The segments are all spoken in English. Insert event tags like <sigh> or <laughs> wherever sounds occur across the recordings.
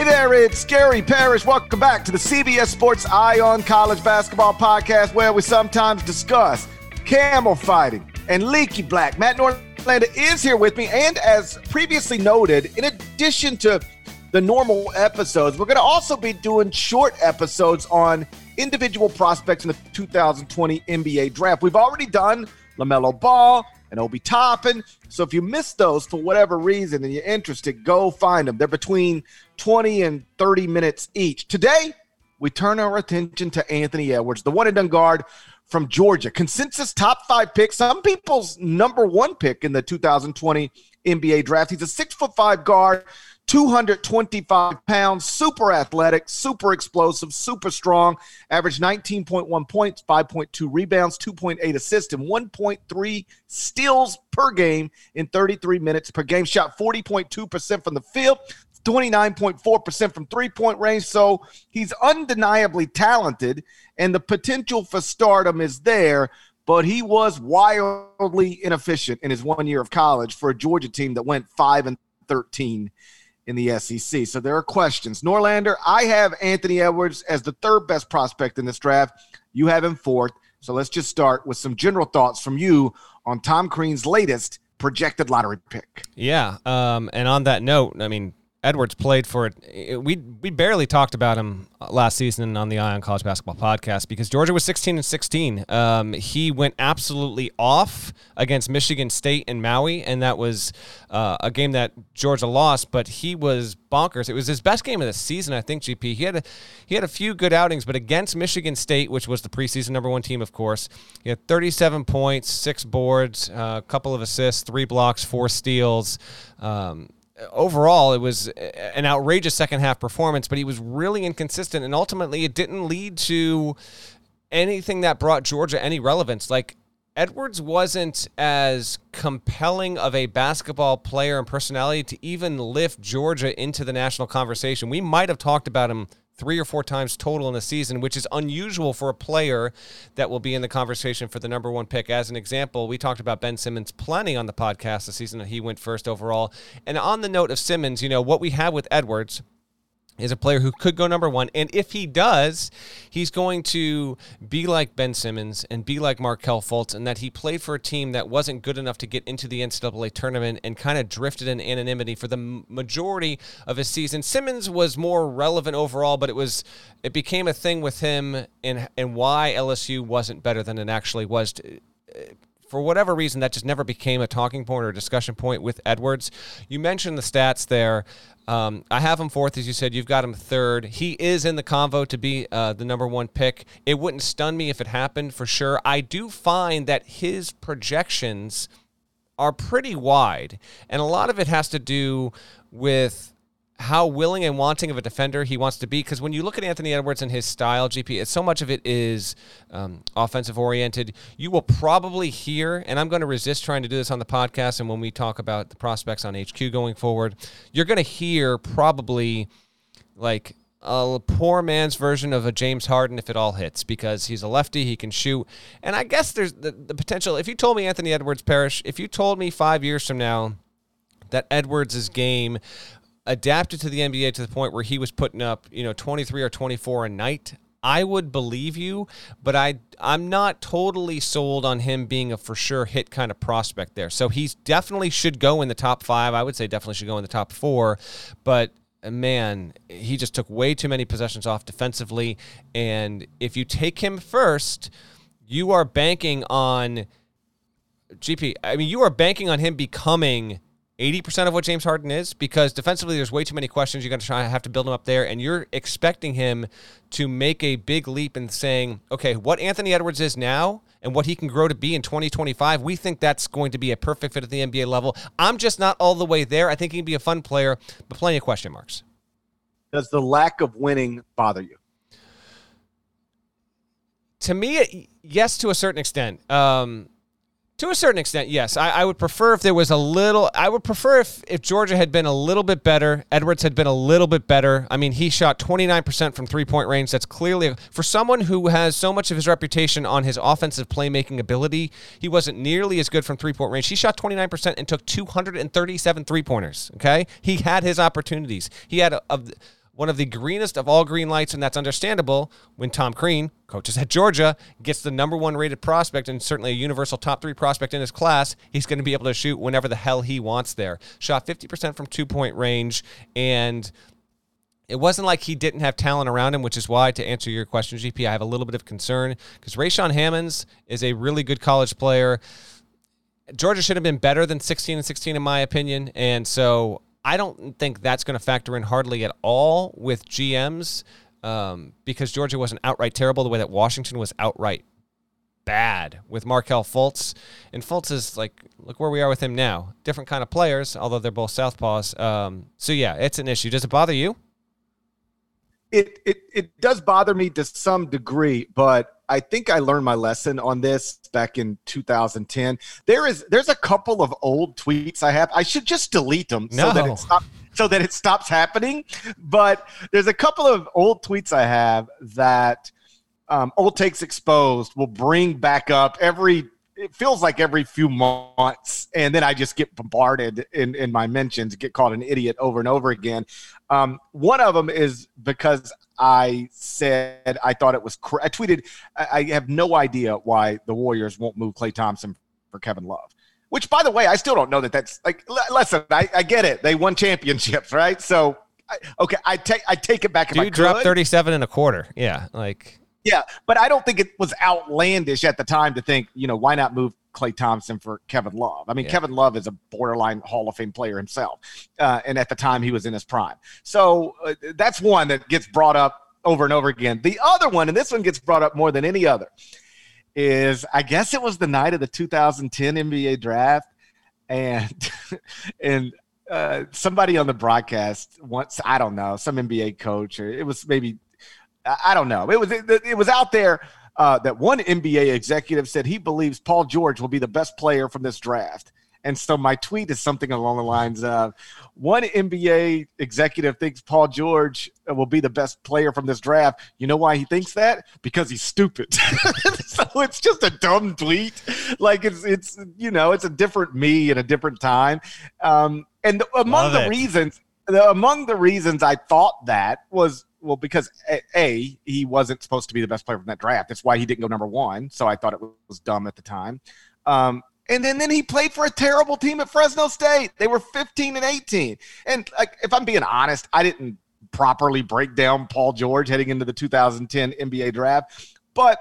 Hey there, it's Gary Parrish. Welcome back to the CBS Sports Eye on College Basketball Podcast, where we sometimes discuss camel fighting and leaky black. Matt Norlander is here with me, and as previously noted, in addition to the normal episodes, we're going to also be doing short episodes on individual prospects in the 2020 NBA Draft. We've already done LaMelo Ball, and Obi Toppin. So if you missed those for whatever reason and you're interested, go find them. They're between 20 and 30 minutes each. Today, we turn our attention to Anthony Edwards, the one and done guard from Georgia. Consensus top five pick, some people's number one pick in the 2020 NBA draft. He's a six foot five guard 225 pounds, super athletic, super explosive, super strong. Averaged 19.1 points, 5.2 rebounds, 2.8 assists, and 1.3 steals per game in 33 minutes per game. Shot 40.2% from the field, 29.4% from three point range. So he's undeniably talented, and the potential for stardom is there. But he was wildly inefficient in his one year of college for a Georgia team that went 5 and 13 in the SEC. So there are questions. Norlander, I have Anthony Edwards as the third best prospect in this draft. You have him fourth. So let's just start with some general thoughts from you on Tom Crean's latest projected lottery pick. Yeah. Um, and on that note, I mean, Edwards played for it. We we barely talked about him last season on the Eye on College Basketball podcast because Georgia was 16 and 16. Um, he went absolutely off against Michigan State and Maui, and that was uh, a game that Georgia lost. But he was bonkers. It was his best game of the season, I think. GP. He had a, he had a few good outings, but against Michigan State, which was the preseason number one team, of course, he had 37 points, six boards, a uh, couple of assists, three blocks, four steals. Um, overall, it was an outrageous second half performance, but he was really inconsistent, and ultimately, it didn't lead to anything that brought Georgia any relevance. Like Edwards wasn't as compelling of a basketball player and personality to even lift Georgia into the national conversation. We might have talked about him three or four times total in a season, which is unusual for a player that will be in the conversation for the number one pick. As an example, we talked about Ben Simmons plenty on the podcast the season that he went first overall. And on the note of Simmons, you know, what we have with Edwards is a player who could go number one. And if he does, he's going to be like Ben Simmons and be like Markelle Fultz, and that he played for a team that wasn't good enough to get into the NCAA tournament and kind of drifted in anonymity for the majority of his season. Simmons was more relevant overall, but it was it became a thing with him and and why LSU wasn't better than it actually was. To, uh, for whatever reason, that just never became a talking point or a discussion point with Edwards. You mentioned the stats there. Um, I have him fourth, as you said. You've got him third. He is in the convo to be uh, the number one pick. It wouldn't stun me if it happened for sure. I do find that his projections are pretty wide, and a lot of it has to do with how willing and wanting of a defender he wants to be. Because when you look at Anthony Edwards and his style, GP, so much of it is um, offensive oriented. You will probably hear, and I'm going to resist trying to do this on the podcast and when we talk about the prospects on HQ going forward, you're going to hear probably like a poor man's version of a James Harden if it all hits because he's a lefty, he can shoot. And I guess there's the, the potential. If you told me Anthony Edwards Parrish, if you told me five years from now, that Edwards' game adapted to the NBA to the point where he was putting up, you know, 23 or 24 a night, I would believe you, but I I'm not totally sold on him being a for sure hit kind of prospect there. So he's definitely should go in the top 5. I would say definitely should go in the top 4, but uh, man, he just took way too many possessions off defensively and if you take him first, you are banking on GP. I mean, you are banking on him becoming 80% of what James Harden is because defensively there's way too many questions. You're going to try have to build him up there, and you're expecting him to make a big leap in saying, okay, what Anthony Edwards is now and what he can grow to be in 2025, we think that's going to be a perfect fit at the NBA level. I'm just not all the way there. I think he can be a fun player, but plenty of question marks. Does the lack of winning bother you? To me, yes, to a certain extent. Um, to a certain extent, yes. I, I, would prefer if there was a little. I would prefer if, if Georgia had been a little bit better. Edwards had been a little bit better. I mean, he shot 29% from three point range. That's clearly, for someone who has so much of his reputation on his offensive playmaking ability, he wasn't nearly as good from three point range. He shot 29% and took 237 three pointers. Okay. He had his opportunities. He had a, a one of the greenest of all green lights, and that's understandable when Tom Crean, coaches at Georgia, gets the number one rated prospect and certainly a universal top three prospect in his class. He's going to be able to shoot whenever the hell he wants there. Shot 50% from two point range, and it wasn't like he didn't have talent around him, which is why, to answer your question, GP, I have a little bit of concern because Rayshaun Hammonds is a really good college player. Georgia should have been better than 16 and 16, in my opinion. And so I don't think that's going to factor in hardly at all with GMs um, because Georgia wasn't outright terrible the way that Washington was outright bad with Markelle Fultz. And Fultz is like, look where we are with him now. Different kind of players, although they're both Southpaws. Um, so, yeah, it's an issue. Does it bother you? It, it, it does bother me to some degree, but I think I learned my lesson on this back in 2010. There is there's a couple of old tweets I have. I should just delete them no. so that it stops so that it stops happening. But there's a couple of old tweets I have that um, old takes exposed will bring back up every it feels like every few months and then i just get bombarded in, in my mentions get called an idiot over and over again um, one of them is because I said I thought it was. Cr- I tweeted. I have no idea why the Warriors won't move Klay Thompson for Kevin Love. Which, by the way, I still don't know that that's like. Listen, I, I get it. They won championships, right? So, I, okay, I take I take it back. Dude dropped thirty-seven and a quarter. Yeah, like. Yeah, but I don't think it was outlandish at the time to think, you know, why not move Klay Thompson for Kevin Love. I mean, yeah. Kevin Love is a borderline Hall of Fame player himself, uh, and at the time he was in his prime. So uh, that's one that gets brought up over and over again. The other one, and this one gets brought up more than any other, is I guess it was the night of the 2010 NBA draft, and <laughs> and uh, somebody on the broadcast once I don't know some NBA coach or it was maybe I don't know it was it, it was out there uh, that one NBA executive said he believes Paul George will be the best player from this draft. And so my tweet is something along the lines of one NBA executive thinks Paul George will be the best player from this draft. You know why he thinks that? Because he's stupid. <laughs> so it's just a dumb tweet. Like it's it's you know, it's a different me at a different time. Um, and among Love the it. reasons among the reasons I thought that was well, because a, he wasn't supposed to be the best player from that draft. That's why he didn't go number one. So I thought it was dumb at the time. Um, and then, then he played for a terrible team at Fresno State. They were 15 and 18. And like, if I'm being honest, I didn't properly break down Paul George heading into the 2010 NBA draft. But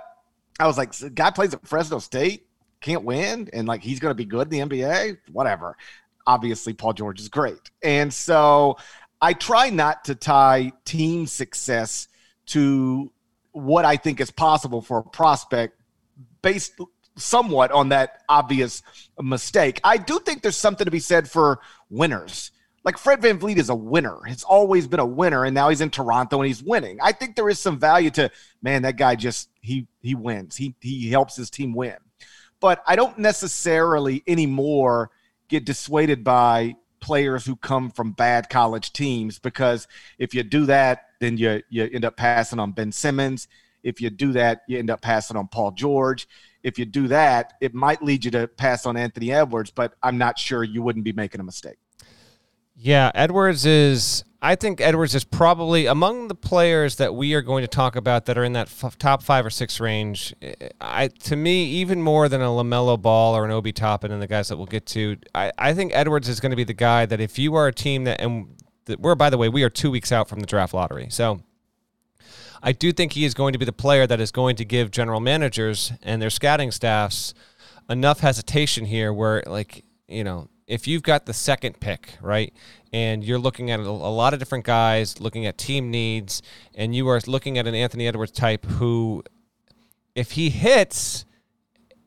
I was like, guy plays at Fresno State, can't win, and like he's going to be good in the NBA. Whatever. Obviously, Paul George is great. And so I try not to tie team success to what I think is possible for a prospect based somewhat on that obvious mistake. I do think there's something to be said for winners. Like Fred VanVleet is a winner. He's always been a winner, and now he's in Toronto and he's winning. I think there is some value to man, that guy just he he wins. He he helps his team win. But I don't necessarily anymore get dissuaded by players who come from bad college teams because if you do that, then you you end up passing on Ben Simmons. If you do that, you end up passing on Paul George. If you do that, it might lead you to pass on Anthony Edwards, but I'm not sure you wouldn't be making a mistake. Yeah, Edwards is. I think Edwards is probably among the players that we are going to talk about that are in that f- top five or six range. Eh, I, to me, even more than a Lamelo Ball or an Obi Toppin and the guys that we'll get to. I, I think Edwards is going to be the guy that if you are a team that, and that we're by the way, we are two weeks out from the draft lottery, so I do think he is going to be the player that is going to give general managers and their scouting staffs enough hesitation here where, like, you know, if you've got the second pick, right, and you're looking at a, lot of different guys, looking at team needs, and you are looking at an Anthony Edwards type who, if he hits,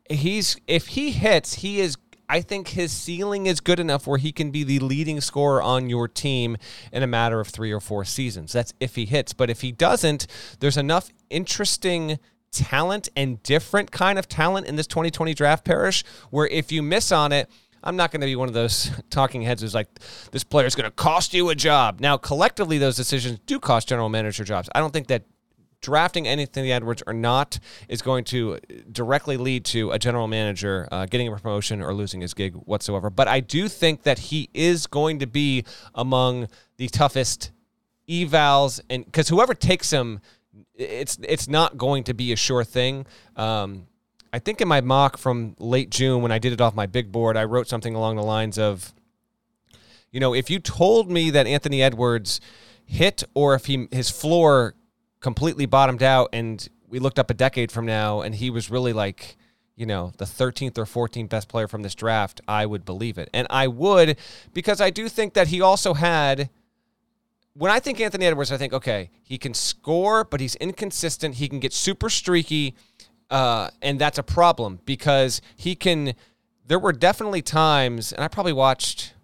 he's if he hits, he is I think his ceiling is good enough where he can be the leading scorer on your team in a matter of three or four seasons. That's if he hits. But if he doesn't, there's enough interesting talent and different kind of talent in this 2020 draft Parrish where if you miss on it, I'm not going to be one of those <laughs> talking heads who's like, this player is going to cost you a job. Now, collectively, those decisions do cost general manager jobs. I don't think that drafting Anthony Edwards or not is going to directly lead to a general manager uh, getting a promotion or losing his gig whatsoever. But I do think that he is going to be among the toughest evals, and because whoever takes him, it's it's not going to be a sure thing. Um, I think in my mock from late June when I did it off my big board, I wrote something along the lines of, you know, if you told me that Anthony Edwards hit or if he his floor completely bottomed out and we looked up a decade from now and he was really like you know the 13th or 14th best player from this draft i would believe it. And i would because i do think that he also had when i think anthony edwards i think okay he can score but he's inconsistent. He can get super streaky uh, and that's a problem because he can there were definitely times and i probably watched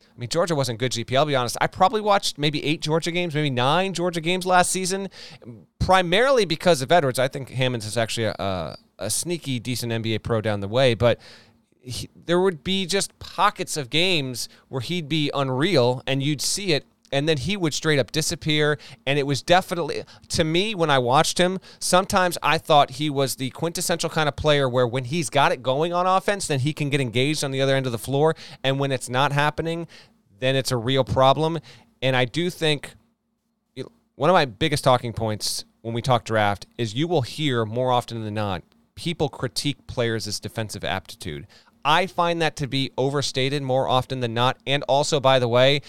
I mean, Georgia wasn't good GP. I'll be honest. I probably watched maybe eight Georgia games, maybe nine Georgia games last season, primarily because of Edwards. I think Hammonds is actually a, a sneaky, decent NBA pro down the way, but he, there would be just pockets of games where he'd be unreal, and you'd see it and then he would straight up disappear. And it was definitely, to me, when I watched him, sometimes I thought he was the quintessential kind of player where when he's got it going on offense, then he can get engaged on the other end of the floor. And when it's not happening, then it's a real problem. And I do think one of my biggest talking points when we talk draft is you will hear more often than not people critique players' defensive aptitude. I find that to be overstated more often than not. And also, by the way,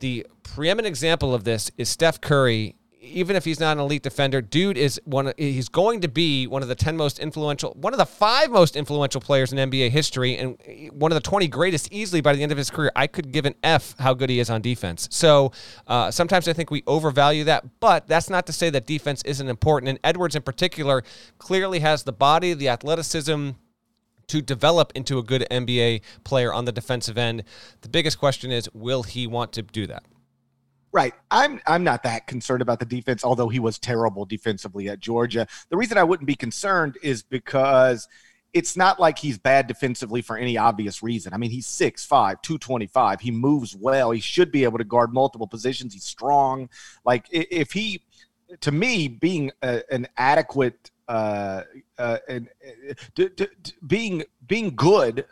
the preeminent example of this is Steph Curry. Even if he's not an elite defender, dude is one. He's going to be one of the ten most influential, one of the five most influential players in NBA history, and one of the twenty greatest easily by the end of his career. I could give an F how good he is on defense. So uh, sometimes I think we overvalue that, but that's not to say that defense isn't important. And Edwards, in particular, clearly has the body, the athleticism to develop into a good NBA player on the defensive end. The biggest question is, will he want to do that? Right. I'm I'm not that concerned about the defense, although he was terrible defensively at Georgia. The reason I wouldn't be concerned is because it's not like he's bad defensively for any obvious reason. I mean, he's 6'5, 225. He moves well. He should be able to guard multiple positions. He's strong. Like if he to me being a, an adequate uh, uh, and uh, being being good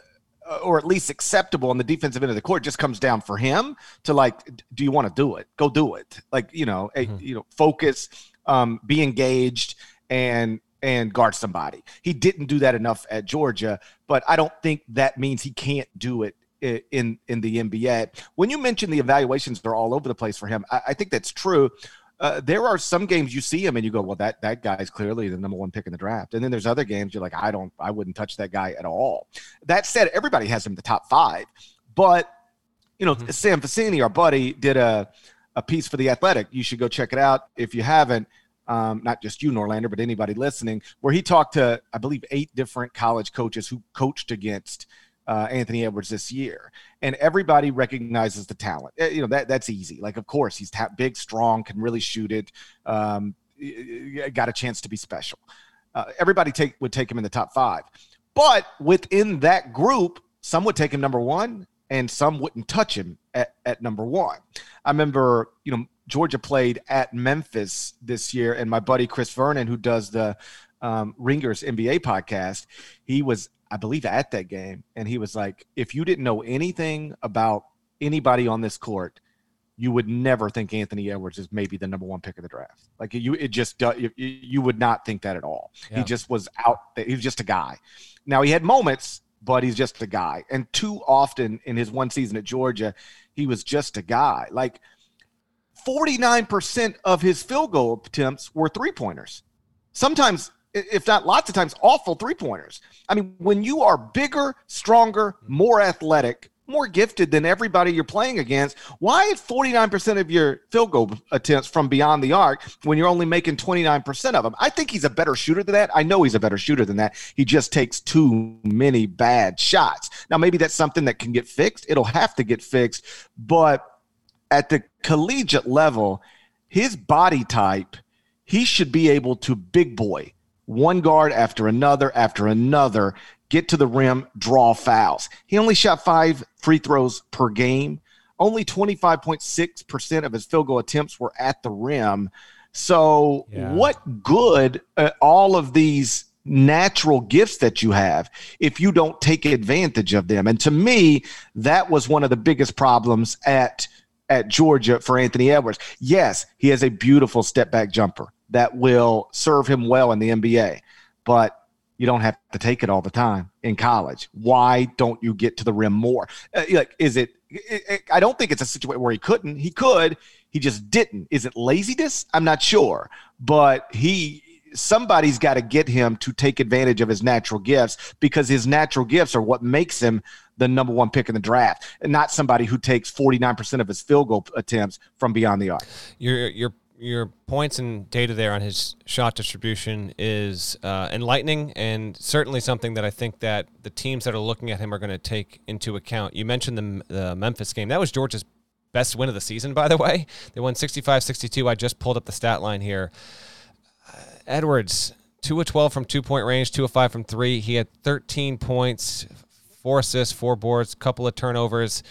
uh, or at least acceptable on the defensive end of the court just comes down for him to like do you want to do it? Go do it. Like you know mm-hmm. a, you know focus um, be engaged and and guard somebody. He didn't do that enough at georgia but i don't think that means he can't do it in in the nba when you mention the evaluations they're all over the place for him I, I think that's true uh, there are some games you see him and you go, well, that that guy's clearly the number one pick in the draft. And then there's other games you're like, I don't, I wouldn't touch that guy at all. That said, everybody has him in the top five, but you know, mm-hmm. Sam Vecenie, our buddy, did a a piece for the Athletic. You should go check it out if you haven't. Um, not just you, Norlander, but anybody listening, where he talked to, I believe, eight different college coaches who coached against uh, Anthony Edwards this year, and everybody recognizes the talent. Eh, you know that that's easy. Like, of course, he's big, strong, can really shoot it. Um, got a chance to be special. Uh, everybody take would take him in the top five, but within that group, some would take him number one, and some wouldn't touch him at, at number one. I remember, you know, Georgia played at Memphis this year, and my buddy Chris Vernon, who does the um, Ringers NBA podcast, he was I believe, at that game, and he was like, "If you didn't know anything about anybody on this court, you would never think Anthony Edwards is maybe the number one pick of the draft. Like you, it just you, you would not think that at all. Yeah. He just was out. He was just a guy. Now he had moments, but he's just a guy. And too often in his one season at Georgia, he was just a guy. Like 49% of his field goal attempts were three pointers. Sometimes, if not lots of times, awful three pointers. I mean, when you are bigger, stronger, more athletic, more gifted than everybody you're playing against. Why 49% of your field goal attempts from beyond the arc when you're only making 29% of them? I think he's a better shooter than that. I know he's a better shooter than that. He just takes too many bad shots. Now, maybe that's something that can get fixed. It'll have to get fixed. But at the collegiate level, his body type, he should be able to big boy one guard after another after another get to the rim, draw fouls. He only shot five free throws per game. Only 25.6% of his field goal attempts were at the rim. So, yeah. what good uh, all of these natural gifts that you have if you don't take advantage of them? And to me, that was one of the biggest problems at at Georgia for Anthony Edwards. Yes, he has a beautiful step back jumper that will serve him well in the NBA, but you don't have to take it all the time in college. Why don't you get to the rim more? Uh, like, is it, it, it? I don't think it's a situation where he couldn't. He could. He just didn't. Is it laziness? I'm not sure, but he. Somebody's got to get him to take advantage of his natural gifts because his natural gifts are what makes him the number one pick in the draft, and not somebody who takes 49% of his field goal attempts from beyond the arc. You're you're your points and data there on his shot distribution is uh, enlightening and certainly something that I think that the teams that are looking at him are going to take into account. You mentioned the, the Memphis game. That was Georgia's best win of the season, by the way. They won 65-62. I just pulled up the stat line here. Uh, Edwards, 2 of 12 from two-point range, 2 of 5 from 3. He had 13 points, 4 assists, 4 boards, couple of turnovers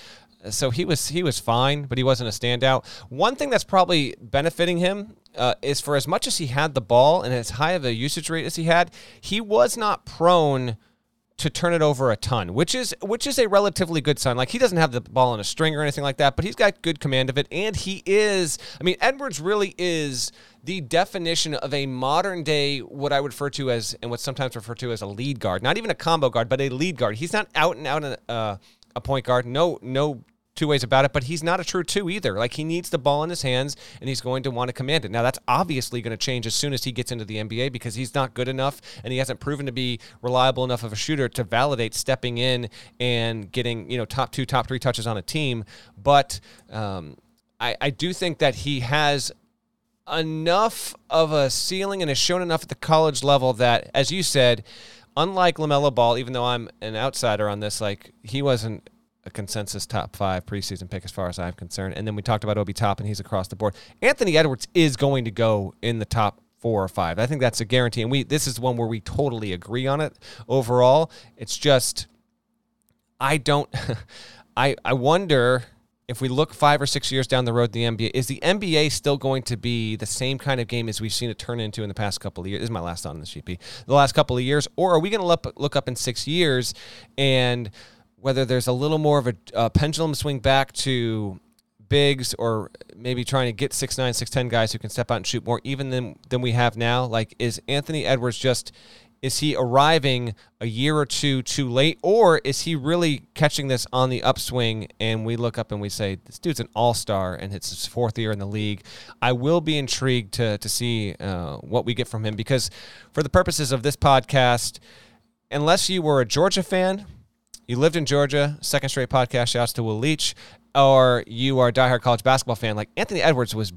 so he was he was fine, but he wasn't a standout. One thing that's probably benefiting him uh, is for as much as he had the ball and as high of a usage rate as he had, he was not prone to turn it over a ton, which is which is a relatively good sign. Like he doesn't have the ball on a string or anything like that, but he's got good command of it, and he is. I mean, Edwards really is the definition of a modern day what I would refer to as and what's sometimes referred to as a lead guard, not even a combo guard, but a lead guard. He's not out and out uh, a point guard. No, no two ways about it, but he's not a true two either. Like he needs the ball in his hands and he's going to want to command it. Now that's obviously going to change as soon as he gets into the NBA because he's not good enough and he hasn't proven to be reliable enough of a shooter to validate stepping in and getting, you know, top two, top three touches on a team. But um, I, I do think that he has enough of a ceiling and has shown enough at the college level that, as you said, unlike LaMelo Ball, even though I'm an outsider on this, like he wasn't a consensus top five preseason pick as far as I'm concerned. And then we talked about Obi Toppin he's across the board. Anthony Edwards is going to go in the top four or five. I think that's a guarantee. And we this is one where we totally agree on it overall. It's just I don't <laughs> I I wonder if we look five or six years down the road, in the NBA is the NBA still going to be the same kind of game as we've seen it turn into in the past couple of years? This is my last on the GP. The last couple of years, or are we going to look up in six years and whether there's a little more of a, a pendulum swing back to bigs or maybe trying to get six nine, six ten guys who can step out and shoot more even than than we have now. Like, is Anthony Edwards just is he arriving a year or two too late, or is he really catching this on the upswing? And we look up and we say, this dude's an all star and it's his fourth year in the league. I will be intrigued to, to see uh, what we get from him because, for the purposes of this podcast, unless you were a Georgia fan, you lived in Georgia, second straight podcast, shouts to Will Leach, or you are a diehard college basketball fan, like Anthony Edwards was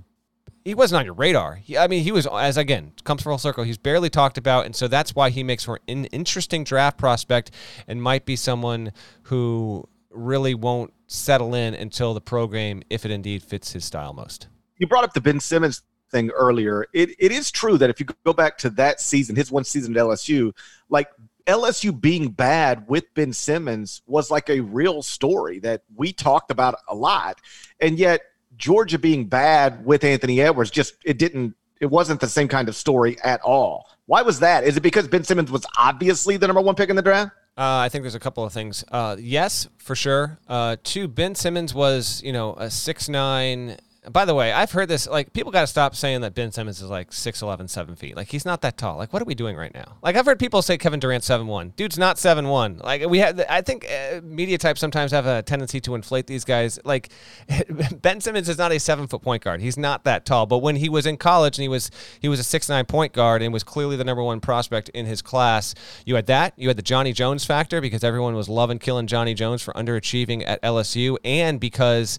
he wasn't on your radar. He, I mean, he was as again comes full circle. He's barely talked about, and so that's why he makes for an interesting draft prospect and might be someone who really won't settle in until the program, if it indeed fits his style most. You brought up the Ben Simmons thing earlier. It it is true that if you go back to that season, his one season at LSU, like LSU being bad with Ben Simmons was like a real story that we talked about a lot. And yet Georgia being bad with Anthony Edwards just it didn't it wasn't the same kind of story at all. Why was that? Is it because Ben Simmons was obviously the number one pick in the draft? Uh, I think there's a couple of things. Uh, yes, for sure. Uh, two, Ben Simmons was, you know, a six nine by the way, I've heard this. Like, people got to stop saying that Ben Simmons is like 6'11, 7 feet. Like, he's not that tall. Like, what are we doing right now? Like, I've heard people say Kevin Durant 7'1. Dude's not 7'1. Like, we have, I think uh, media types sometimes have a tendency to inflate these guys. Like, <laughs> Ben Simmons is not a seven foot point guard. He's not that tall. But when he was in college and he was, he was a six nine point guard and was clearly the number one prospect in his class, you had that. You had the Johnny Jones factor because everyone was loving killing Johnny Jones for underachieving at LSU and because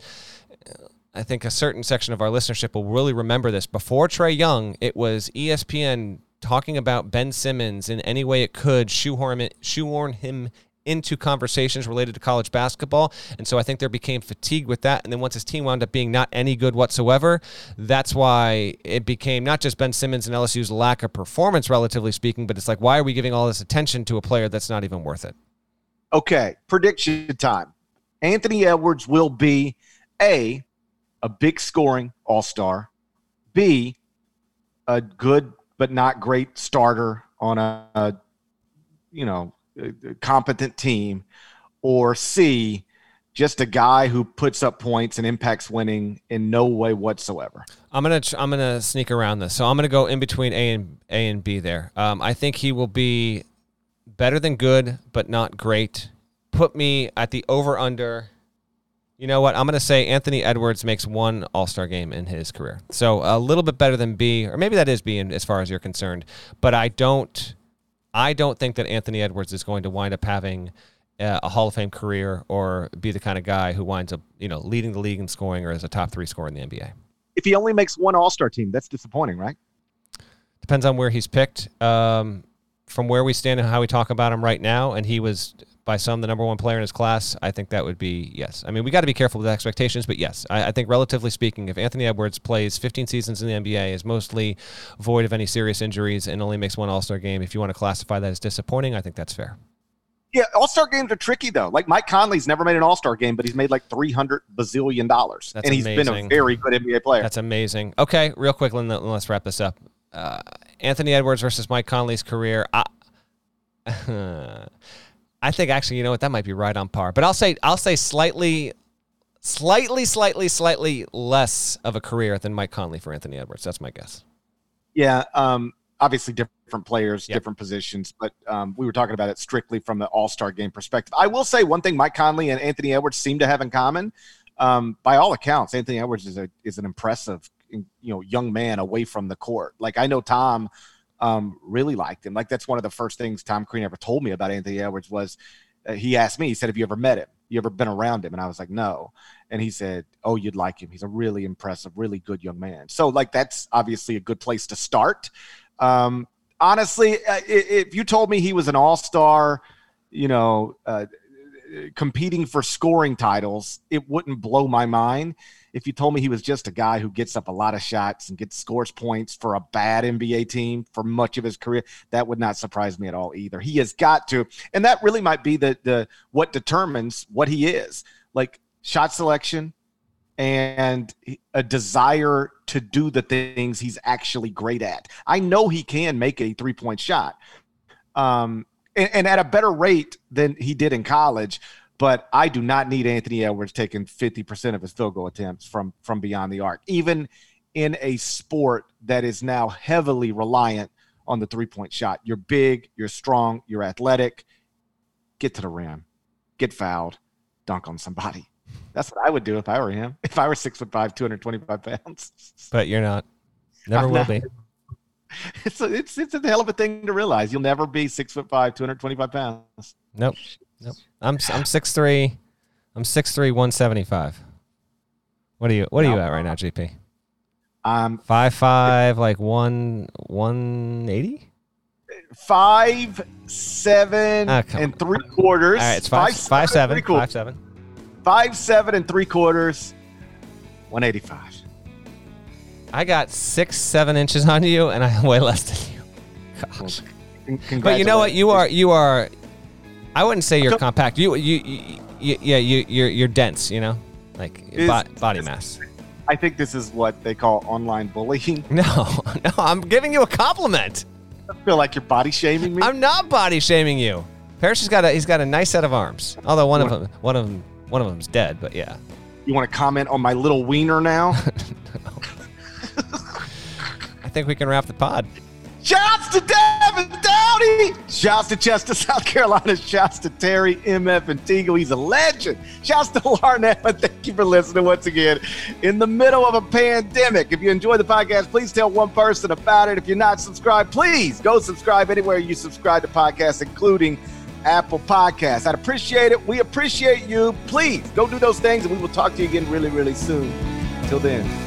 I think a certain section of our listenership will really remember this. Before Trae Young, it was ESPN talking about Ben Simmons in any way it could shoehorn him, shoehorn him into conversations related to college basketball. And so I think there became fatigue with that. And then once his team wound up being not any good whatsoever, that's why it became not just Ben Simmons and LSU's lack of performance, relatively speaking, but it's like, why are we giving all this attention to a player that's not even worth it? Okay, prediction time. Anthony Edwards will be A, a big scoring all star, B, a good but not great starter on a, a you know a competent team, or C, just a guy who puts up points and impacts winning in no way whatsoever. I'm gonna I'm gonna sneak around this, so I'm gonna go in between A and A and B there. Um, I think he will be better than good, but not great. Put me at the over under you know what? I'm going to say Anthony Edwards makes one All Star game in his career. So a little bit better than B, or maybe that is B as far as you're concerned. But I don't, I don't think that Anthony Edwards is going to wind up having uh, a Hall of Fame career or be the kind of guy who winds up, you know, leading the league in scoring or as a top three scorer in the NBA. If he only makes one All Star team, that's disappointing, right? Depends on where he's picked. Um, from where we stand and how we talk about him right now, and he was by some the number one player in his class, I think that would be yes. I mean, we got to be careful with expectations, but yes, I, I, think relatively speaking, if Anthony Edwards plays 15 seasons in the NBA, is mostly void of any serious injuries, and only makes one All Star game, if you want to classify that as disappointing, I think that's fair. Yeah, All Star games are tricky though. Like Mike Conley's never made an All Star game, but he's made like three hundred bazillion dollars, and he's amazing. been a very good NBA player. That's amazing. Okay, real quick, let's wrap this up. Uh, Anthony Edwards versus Mike Conley's career. I, <laughs> I think actually, you know what, that might be right on par. But I'll say I'll say slightly slightly, slightly, slightly less of a career than Mike Conley for Anthony Edwards. That's my guess. Yeah. Um, obviously different players, yep. different positions, but um, we were talking about it strictly from the All Star game perspective. I will say one thing: Mike Conley and Anthony Edwards seem to have in common. Um, by all accounts, Anthony Edwards is a is an impressive, you know, young man away from the court. Like I know Tom um, really liked him. Like that's one of the first things Tom Crean ever told me about Anthony Edwards was uh, he asked me, he said, "Have you ever met him? You ever been around him?" And I was like, "No." And he said, "Oh, you'd like him. He's a really impressive, really good young man." So like that's obviously a good place to start. Um, honestly, uh, if you told me he was an all star, you know. Uh, competing for scoring titles, it wouldn't blow my mind if you told me he was just a guy who gets up a lot of shots and gets scores points for a bad NBA team for much of his career, that would not surprise me at all either. He has got to, and that really might be the the what determines what he is. Like shot selection and a desire to do the things he's actually great at. I know he can make a three-point shot. Um, and, and at a better rate than he did in college, but I do not need Anthony Edwards taking 50% of his field goal attempts from from beyond the arc, even in a sport that is now heavily reliant on the three point shot. You're big, you're strong, you're athletic. Get to the rim, get fouled, dunk on somebody. That's what I would do if I were him. If I were six foot five, 225 pounds. But you're not. Never I'm will not. be. <laughs> It's a, it's it's a hell of a thing to realize. You'll never be six foot five, 225 pounds. Nope. Nope. I'm I'm six three. I'm six three one seventy five. What are you What are you at right now, GP? Um, five five, like one one eighty. Five seven oh, and three quarters. All right, it's five, five, five seven, seven five seven. Five seven and three quarters. One eighty five. I got six seven inches on you, and I weigh less than you. Gosh. Well, but you know what? You are you are I wouldn't say you're compact. You, you, you, you, yeah, you, you're, you're dense. You know, like is, body mass. I think this is what they call online bullying. <laughs> No, no, I'm giving you a compliment. I feel like you're body shaming me. I'm not body shaming you. Parrish has got a he's got a nice set of arms. Although one of them one of them one of them's dead, but yeah. You want to comment on my little wiener now? <laughs> <laughs> I think we can wrap the pod. Shouts to Devin Downey. Shouts to Chester, <laughs> South Carolina. Shouts to Terry, MF, and Teagle. He's a legend. Shouts to Larnell. <laughs> But thank you for listening once again. In the middle of a pandemic, if you enjoy the podcast, please tell one person about it. If you're not subscribed, please go subscribe anywhere you subscribe to podcasts, including Apple Podcasts. I'd appreciate it. We appreciate you. Please go do those things, and we will talk to you again really, really soon. Until then,